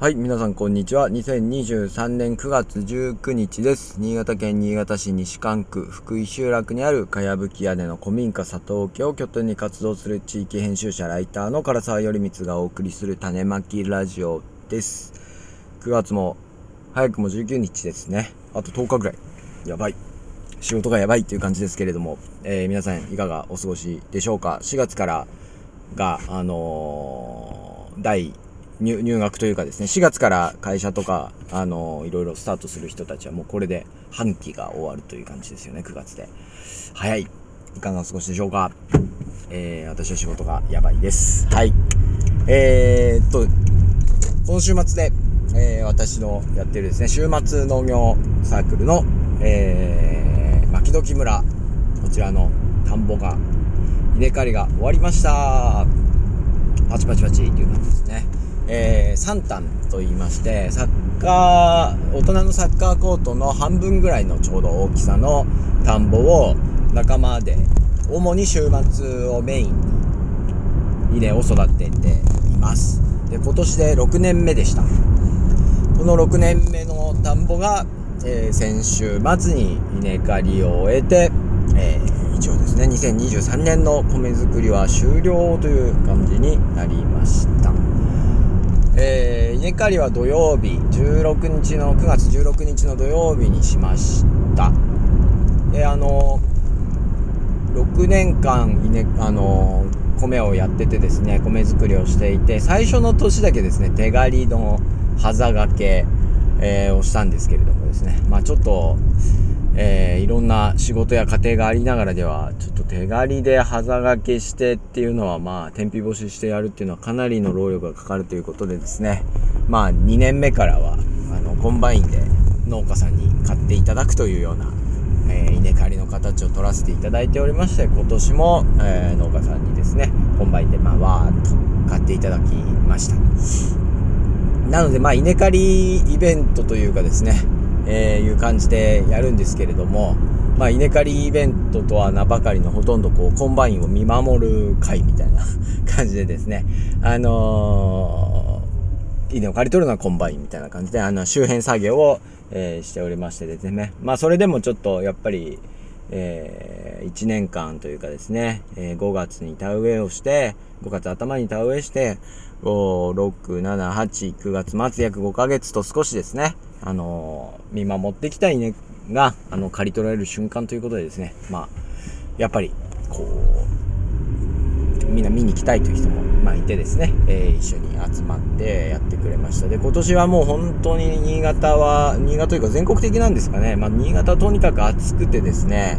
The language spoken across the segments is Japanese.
はい、皆さんこんにちは。2023年9月19日です。新潟県新潟市西館区福井集落にあるかやぶき屋根の古民家佐藤家を拠点に活動する地域編集者ライターの唐沢頼光がお送りする種まきラジオです。9月も早くも19日ですね。あと10日ぐらい。やばい。仕事がやばいっていう感じですけれども、えー、皆さんいかがお過ごしでしょうか ?4 月からが、あのー、第入入学というかですね、4月から会社とか、あの、いろいろスタートする人たちはもうこれで半期が終わるという感じですよね、9月で。早い。いかがお過ごしでしょうかえー、私は仕事がやばいです。はい。えー、っと、今週末で、えー、私のやってるですね、週末農業サークルの、えー、牧時村、こちらの田んぼが、稲刈りが終わりました。パチパチパチっていう感じですね。えー、サンタンと言いまして、サッカー、大人のサッカーコートの半分ぐらいのちょうど大きさの田んぼを仲間で、主に週末をメインに稲を育てています。で、今年で6年目でした。この6年目の田んぼが、えー、先週末に稲刈りを終えて、えー、一応ですね、2023年の米作りは終了という感じになりました。えー、稲刈りは土曜日16日の9月16日の土曜日にしました。であの6年間稲あの米をやっててですね米作りをしていて最初の年だけですね手刈りのはざ掛け、えー、をしたんですけれどもですね。まあちょっとえー、いろんな仕事や家庭がありながらでは、ちょっと手刈りではざ掛けしてっていうのは、まあ、天日干ししてやるっていうのはかなりの労力がかかるということでですね、まあ、2年目からは、あの、コンバインで農家さんに刈っていただくというような、えー、稲刈りの形を取らせていただいておりまして、今年も、えー、農家さんにですね、コンバインで、まあ、わーっと刈っていただきました。なので、まあ、稲刈りイベントというかですね、えー、いう感じでやるんですけれども、まあ、稲刈りイベントとは名ばかりのほとんどこう、コンバインを見守る会みたいな 感じでですね、あのー、稲を刈り取るのはコンバインみたいな感じで、あの、周辺作業を、えー、しておりましてですね、まあ、それでもちょっと、やっぱり、えー、1年間というかですね、えー、5月に田植えをして、5月頭に田植えして、5、6、7、8、9月末約5ヶ月と少しですね、あの、見守ってきた稲が、あの、刈り取られる瞬間ということでですね、まあ、やっぱり、こう、みんな見に来たいという人も、まあ、いてですね、えー、一緒に集まってやってくれました。で、今年はもう本当に新潟は、新潟というか全国的なんですかね、まあ、新潟とにかく暑くてですね、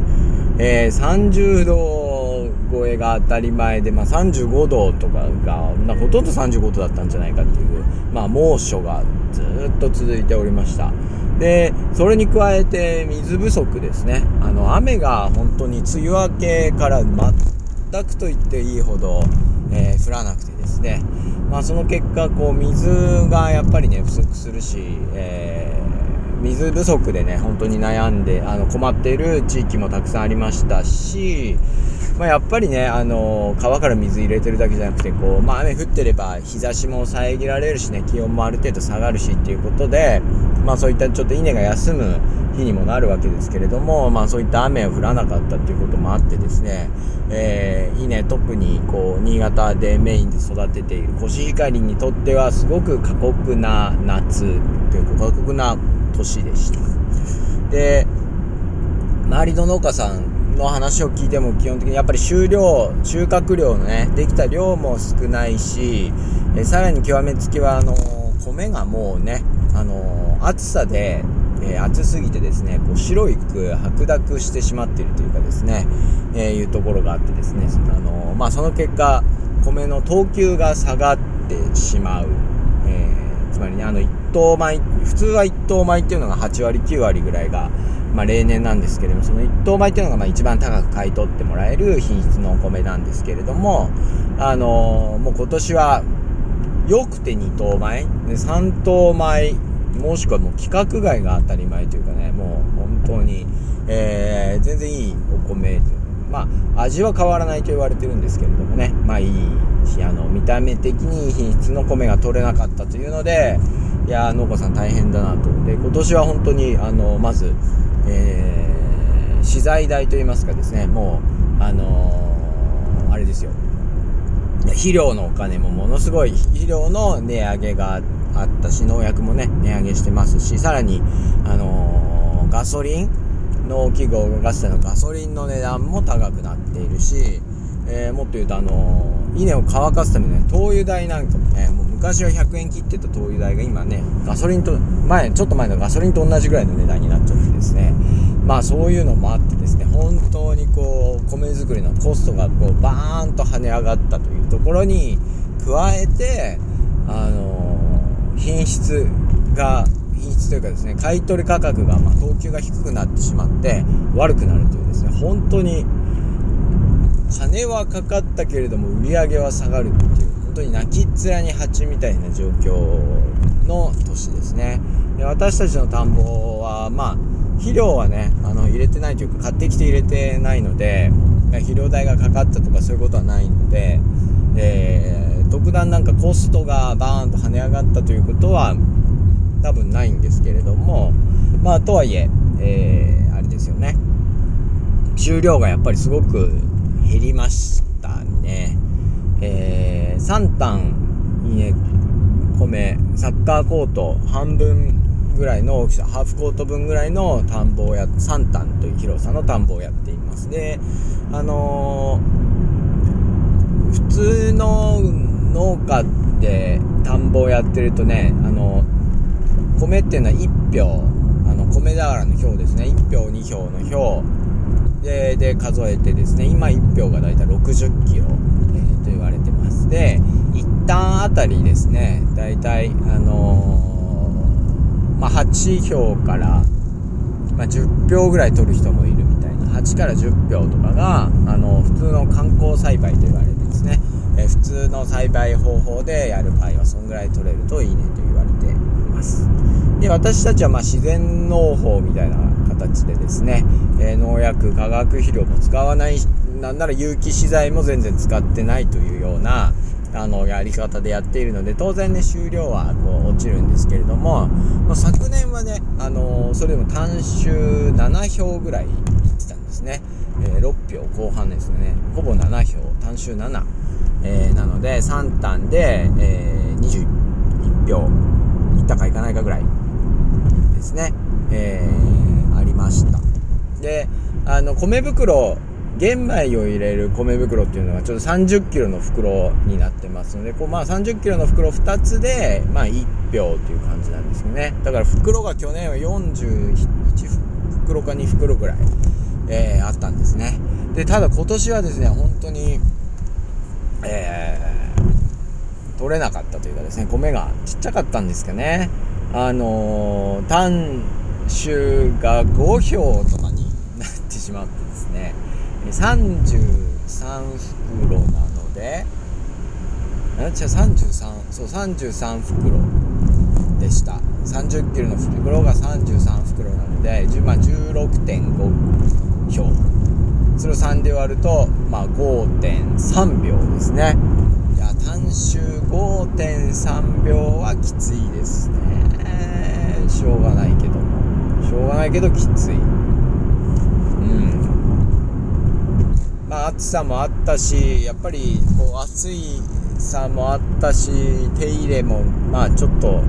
えー、30度超えが当たり前で、まあ、35度とかが、まあ、ほとんど35度だったんじゃないかっていう、まあ、猛暑がずっと続いておりました。でそれに加えて水不足ですね。あの雨が本当に梅雨明けから全くと言っていいほど、えー、降らなくてですね。まあその結果こう水がやっぱりね不足するし、えー、水不足でね本当に悩んであの困っている地域もたくさんありましたしまあ、やっぱりね、あの川から水入れてるだけじゃなくて、こう、まあ、雨降ってれば日差しも遮られるしね、気温もある程度下がるしっていうことで、まあ、そういったちょっと稲が休む日にもなるわけですけれども、まあ、そういった雨を降らなかったっていうこともあってですね、えー、稲、特にこう、新潟でメインで育てているコシヒカリにとっては、すごく過酷な夏というか、過酷な年でした。で、周りの農家さんの話を聞いても基本的にやっぱり収量収穫量のねできた量も少ないしえさらに極めつきはあの米がもうねあの暑さで、えー、暑すぎてですねこう白いく白濁してしまっているというかですね、えー、いうところがあってですねあのまあその結果米の等級が下がってしまう、えー、つまりねあの一等米普通は一等米っていうのが8割9割ぐらいがまあ、例年なんですけれどもその一等米っていうのがまあ一番高く買い取ってもらえる品質のお米なんですけれどもあのー、もう今年はよくて2等米。3等米もしくはもう規格外が当たり前というかねもう本当に、えー、全然いいお米まあ味は変わらないと言われてるんですけれどもね。まあいいあの見た目的にいい品質の米が取れなかったというのでいや農家さん大変だなと。で今年は本当にあのまず、えー、資材代といいますかですね。もうあのー、あれですよ。肥料のお金もものすごい肥料の値上げがあったし農薬もね値上げしてますしさらにあのー、ガソリン農機具を動かしてのガソリンの値段も高くなっているし、えー、もっと言うとあの稲を乾かすための、ね、灯油代なんかもね昔は100円切ってた灯油代が今ねガソリンと前ちょっと前のガソリンと同じぐらいの値段になっちゃってですね。まあそういうのもあってですね本当にこう米作りのコストがこうバーンと跳ね上がったというところに加えてあの、品質が品質というかですね買い取り価格が、まあ、等級が低くなってしまって悪くなるというですね本当に金はかかったけれども売り上げは下がる本当に泣きっ面に蜂みたいな状況の年ですねで私たちの田んぼはまあ肥料はねあの入れてないというか買ってきて入れてないので肥料代がかかったとかそういうことはないので、えー、特段なんかコストがバーンと跳ね上がったということは多分ないんですけれどもまあとはいええー、あれですよね収量がやっぱりすごく減りましたね。えー、3単米サッカーコート半分ぐらいの大きさハーフコート分ぐらいの田んぼをや3単という広さの田んぼをやっていますであのー、普通の農家で田んぼをやってるとねあの米っていうのは1票あの米俵の票ですね。1票2票の票。でで数えてですね今1票がだいたい60キロ、えー、と言われてますで一旦あたりですねだいたいあのー、まあ、8票から、まあ、10票ぐらい取る人もいるみたいな8から10票とかが、あのー、普通の観光栽培と言われてですね、え普通の栽培方法でやる場合はそんぐらい取れるといいねと言われています。で私たちはま自然農法みたいな形でですね、え、農薬化学肥料も使わないなんなら有機資材も全然使ってないというようなあのやり方でやっているので当然ね収量はこう落ちるんですけれども、まあ、昨年はね、あのー、それでも単種7票ぐらいいってたんですね、えー、6票後半ですね。ほぼ7票。単種7、えー、なので3単で、え21票いったかいかないかぐらいですね、えありました。であの米袋玄米を入れる米袋っていうのはちょっと30キロの袋になってますのでこう、まあ、30キロの袋2つで、まあ、1票っていう感じなんですよね。だから袋が去年は41袋か2袋ぐらい、えー、あったんですね。でただ今年はですね本当にえー、取れなかったというかですね米がちっちゃかったんですかね。あのー、単種が5票とかになってしまってですね。33袋なのであ違う33そう33袋でした。30キロの袋が33袋なので、まあ、16.5票。それを3で割ると、まあ、5.3秒ですね。いや単種5.3秒はきついですね。しょうがないけども。しょうがないけどきつい。うん。まあ、暑さもあったしやっぱりこう暑いさもあったし手入れもまあちょっと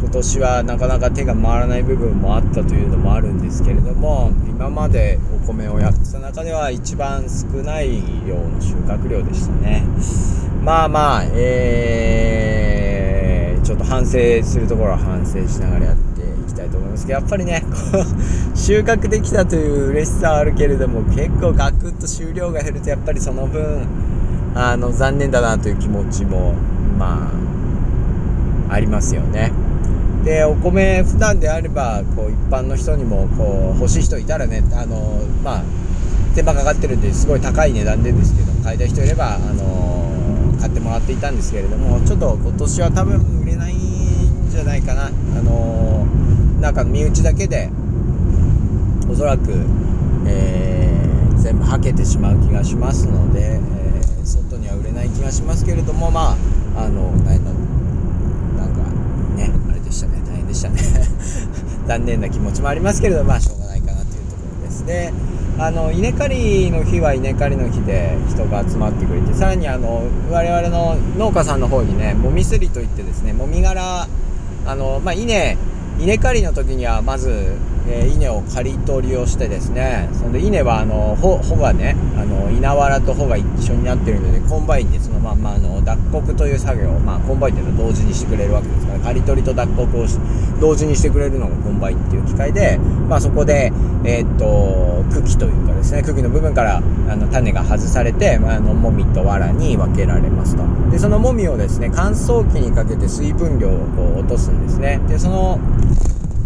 今年はなかなか手が回らない部分もあったというのもあるんですけれども今までお米をやってた中では一番少ない量の収穫量でしたね。まあまあえー、ちょっと反省するところは反省しながらやっていきたいと思いますけどやっぱりねこう収穫できたという嬉しさはあるけれども結構ガクッと収量が減るとやっぱりその分あの残念だなという気持ちもまあありますよね。でお米普段であればこう一般の人にもこう欲しい人いたらねあのまあ手間かかってるんですごい高い値段でですけど買いたい人いればあの買ってもらっていたんですけれどもちょっと今年は多分売れないんじゃないかなあのなんか身内だけでおそらく、えー、全部はけてしまう気がしますので、えー、外には売れない気がしますけれどもまああのなんかねあれでしたね。大変でしたね。残念な気持ちもありますけれどまあしょうがないかなというところですであの稲刈りの日は稲刈りの日で人が集まってくれてさらにあの我々の農家さんの方にねもみすりといってですねもみ殻あのまあ稲稲刈りの時にはまずえ、稲を刈り取りをしてですねそんで稲はあの穂がねあの稲わらと穂が一緒になってるのでコンバインでそのまんまあの脱穀という作業、まあ、コンバインっていうのは同時にしてくれるわけですから刈り取りと脱穀を同時にしてくれるのがコンバインっていう機械で、まあ、そこで、えー、っと茎というかですね茎の部分からあの種が外されて、まあ、あのもみと藁に分けられますと。でそのもみをですね乾燥機にかけて水分量をこう落とすんですね。でその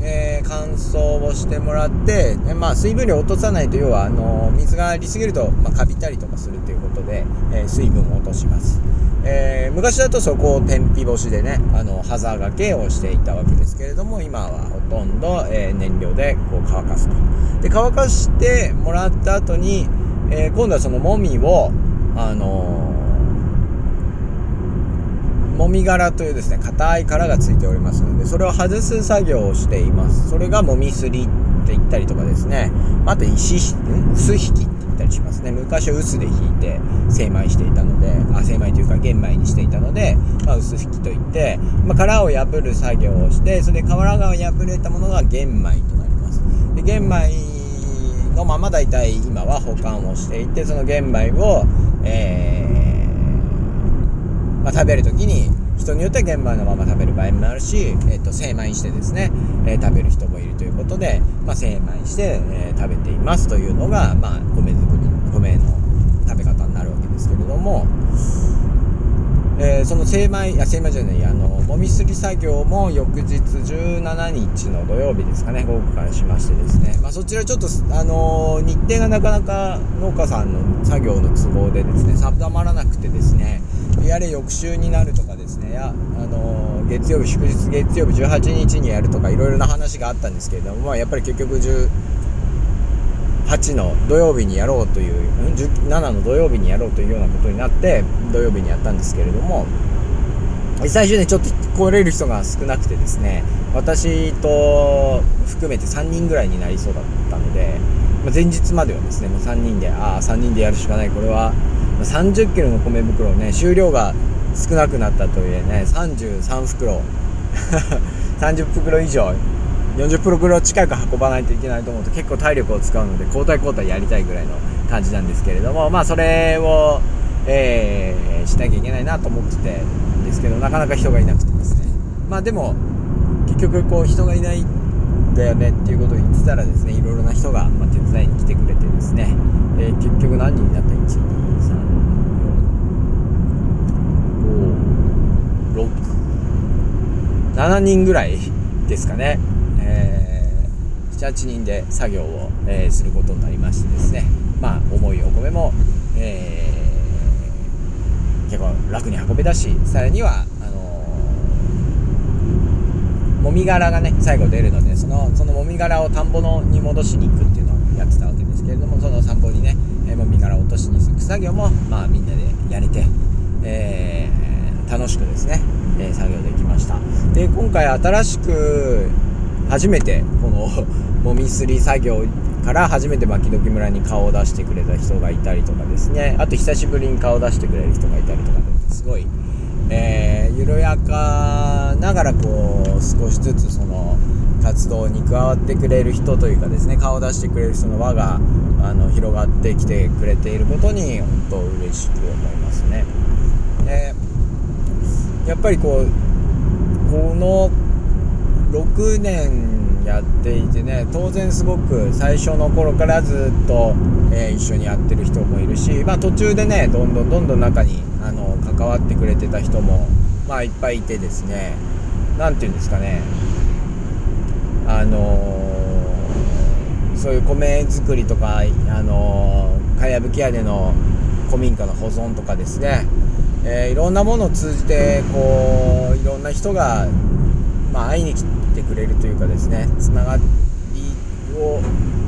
えー、乾燥をしてもらって、まあ、水分量を落とさないと要はあの水がありすぎると、まあ、カビたりとかするということで、えー、水分を落とします、えー、昔だとそこを天日干しでねあの端がけをしていたわけですけれども今はほとんど、え燃料でこう乾かすと。で乾かしてもらった後に、え今度はそのもみをあのもみ殻というですね硬い殻がついておりますのでそれを外す作業をしています。それがもみすりって言ったりとかですね。あと石ん薄引きって言ったりしますね。昔は薄で引いて精米していたのであ精米というか玄米にしていたので、まあ、薄引きといって、まあ、殻を破る作業をしてそれで殻が破れたものが玄米となります。で玄米のまま大体今は保管をしていてその玄米を、えーまあ、食べる時に人によっては玄米のまま食べる場合もあるし、えーと、精米してですね、えー、食べる人もいるということで、まあ、精米して、えー、食べていますというのが、まあ、米作り米の食べ方になるわけですけれども、えー、その精米や精米じゃないあのもみすり作業も翌日17日の土曜日ですかね午後からしましてですね、まあ、そちらちょっと、あの日程がなかなか農家さんの作業の都合でですね定まらなくてですねやれ翌週になるとかですね。や、あのー、月曜日祝日月曜日18日にやるとかいろいろな話があったんですけれども、まあ、やっぱり結局18の土曜日にやろうという17の土曜日にやろうというようなことになって土曜日にやったんですけれども最終ねちょっと来れる人が少なくてですね私と含めて3人ぐらいになりそうだったので、まあ、前日まではですねもう3人でああ3人でやるしかないこれは30キロの米袋ね収量が少なくなったといえね33袋。30袋以上。40袋近く運ばないといけないと思うと結構体力を使うので交代交代やりたいぐらいの感じなんですけれどもまあそれを、えー、しなきゃいけないなと思っててですけどなかなか人がいなくてですね。まあでも結局こう人がいないんだよねっていうことを言ってたらですねいろいろな人が、手伝いに来てくれてですね、えー、結局何人になった1 2 7人ぐらいですかね、えー、78人で作業を、えー、することになりましてですね。まあ重いお米も、えー、結構楽に運べたしさらにはあのー、もみ殻がね最後出るのでそのそのもみ殻を田んぼのに戻しに行くっていうのをやってたわけですけれどもその田んぼにね、えもみ殻を落としに行く作業もまあみんなでやれて、えー、楽しくですねえー、作業できましたで今回新しく初めてこの もみすり作業から初めて牧時村に顔を出してくれた人がいたりとかですねあと久しぶりに顔を出してくれる人がいたりとかですごい、えー、緩やかながらこう少しずつその活動に加わってくれる人というかですね顔を出してくれる人の輪があの広がってきてくれていることに本当嬉しく思いますね。でやっぱりこうこの6年やっていてね当然すごく最初の頃からずっと、えー、一緒にやってる人もいるし、まあ、途中でねどんどんどんどん中にあの関わってくれてた人も、まあ、いっぱいいてですね何て言うんですかね。あのー、そういう米作りとか、あのー、かやぶき屋根の古民家の保存とかですね。えー、いろんなものを通じてこういろんな人が、まあ、会いに来てくれるというかですねつながりを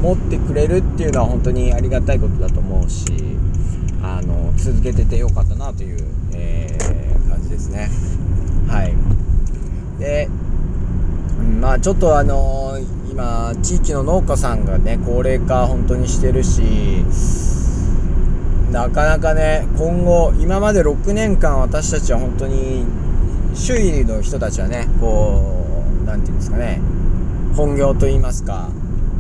持ってくれるっていうのは本当にありがたいことだと思うしあの続けててよかったなという、えー、感じですね。はい。でまあちょっとあのー、今地域の農家さんがね高齢化本当にしてるしなかなかね今後今まで6年間私たちは本当に周囲の人たちはねこう何て言うんですかね本業と言いますか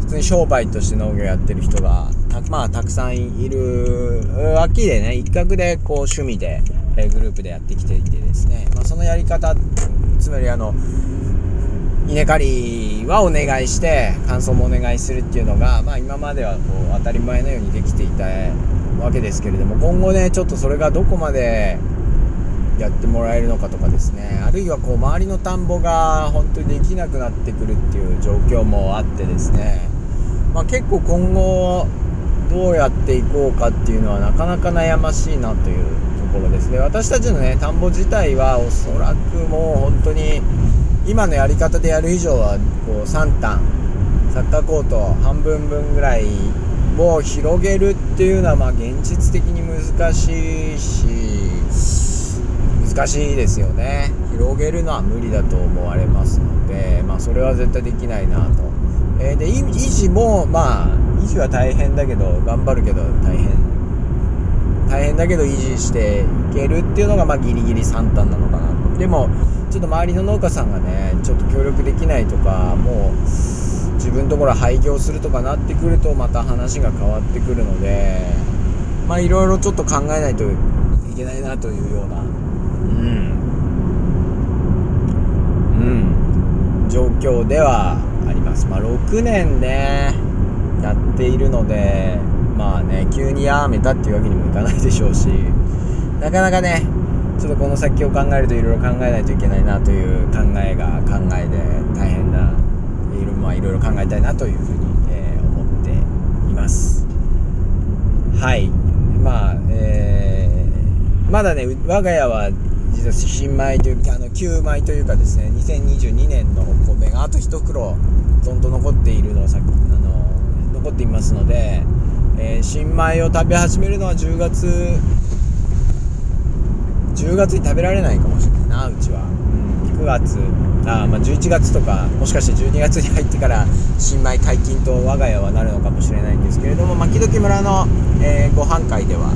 普通に商売として農業やってる人がた,、まあ、たくさんいる脇でね一角でこう趣味で、えグループでやってきていてですね、まあ、そのやり方つまりあの稲刈りはお願いして乾燥もお願いするっていうのが、まあ、今まではこう当たり前のようにできていたわけですけれども今後ねちょっとそれがどこまでやってもらえるのかとかですねあるいはこう周りの田んぼが本当にできなくなってくるっていう状況もあってですね、まあ、結構今後どうやっていこうかっていうのはなかなか悩ましいなというところですね。私たちのね田んぼ自体はおそらくもう本当に今のやり方でやる以上はこう3単サッカーコート半分分ぐらいを広げるっていうのはまあ現実的に難しいし難しいですよね。広げるのは無理だと思われますのでまあそれは絶対できないなと、えー、で維持もまあ維持は大変だけど頑張るけど大変。大変だけど維持していけるっていうのがまあギリギリ3単なのかなでもちょっと周りの農家さんがねちょっと協力できないとかもう自分のところ廃業するとかなってくるとまた話が変わってくるのでまあいろいろちょっと考えないといけないなというようなうん。うん。状況ではあります。まあ6年ねやっているのでまあね急にやめたっていうわけにもいかないでしょうしなかなかねちょっとこの先を考えるといろいろ考えないといけないなという考えが考えで大変ないろ,、まあ、いろいろ考えたいなというふうに、えー、思っています。はい。まあえー、まだね我が家は実は新米というかあの旧米というかですね2022年のお米があと1袋どんと残っているのをさあの残っていますので、えー、新米を食べ始めるのは10月10月に食べられないかもしれないなうちは、うん、9月。あまあ11月とかもしかして12月に入ってから新米解禁と我が家はなるのかもしれないんですけれども牧時村の、えー、ご飯会では、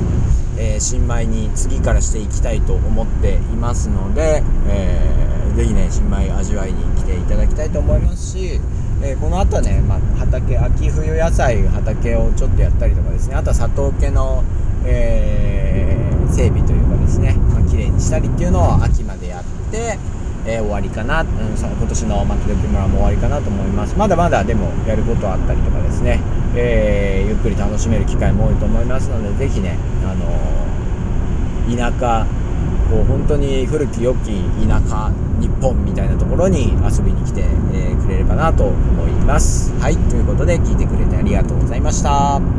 えー、新米に次からしていきたいと思っていますので、えー、ぜひね新米味わいに来ていただきたいと思いますし、えー、この後はね、まあ、畑秋冬野菜畑をちょっとやったりとかですねあとは佐藤家の、え、整備というかですね、まあ、綺麗にしたりっていうのを秋までやってえー、終わりかな、うん、今年の牧時村も終わりかなと思います。まだまだでもやることあったりとかですね、えー、ゆっくり楽しめる機会も多いと思いますのでぜひね、あのー、田舎こう本当に古き良き田舎日本みたいなところに遊びに来て、えくれればなと思います。はいということで聞いてくれてありがとうございました。